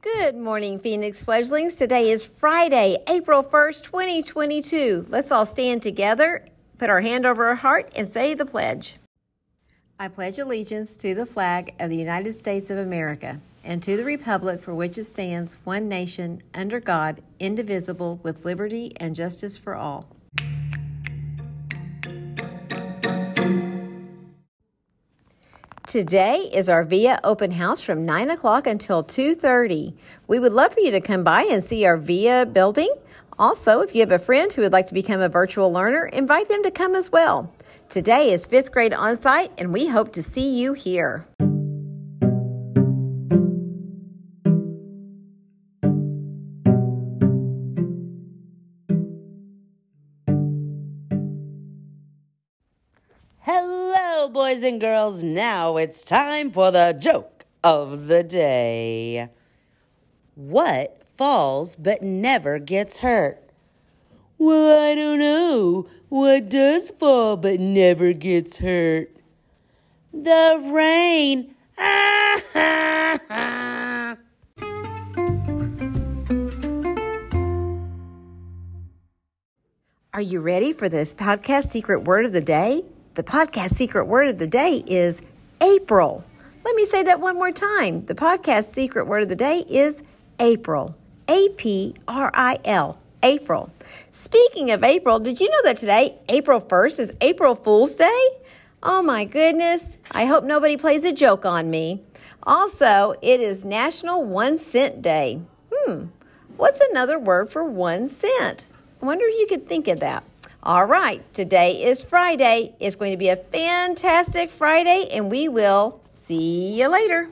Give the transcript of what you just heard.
Good morning, Phoenix fledglings. Today is Friday, April 1st, 2022. Let's all stand together, put our hand over our heart, and say the pledge. I pledge allegiance to the flag of the United States of America and to the republic for which it stands, one nation, under God, indivisible, with liberty and justice for all. Today is our VIA open house from 9 o'clock until 2.30. We would love for you to come by and see our VIA building. Also, if you have a friend who would like to become a virtual learner, invite them to come as well. Today is fifth grade on site, and we hope to see you here. Hello, boys and girls. Now it's time for the joke of the day. What falls but never gets hurt? Well, I don't know. What does fall but never gets hurt? The rain. Ah, ha, ha. Are you ready for the podcast secret word of the day? The podcast secret word of the day is April. Let me say that one more time. The podcast secret word of the day is April. A P R I L. April. Speaking of April, did you know that today, April 1st, is April Fool's Day? Oh my goodness. I hope nobody plays a joke on me. Also, it is National One Cent Day. Hmm. What's another word for one cent? I wonder if you could think of that. All right, today is Friday. It's going to be a fantastic Friday, and we will see you later.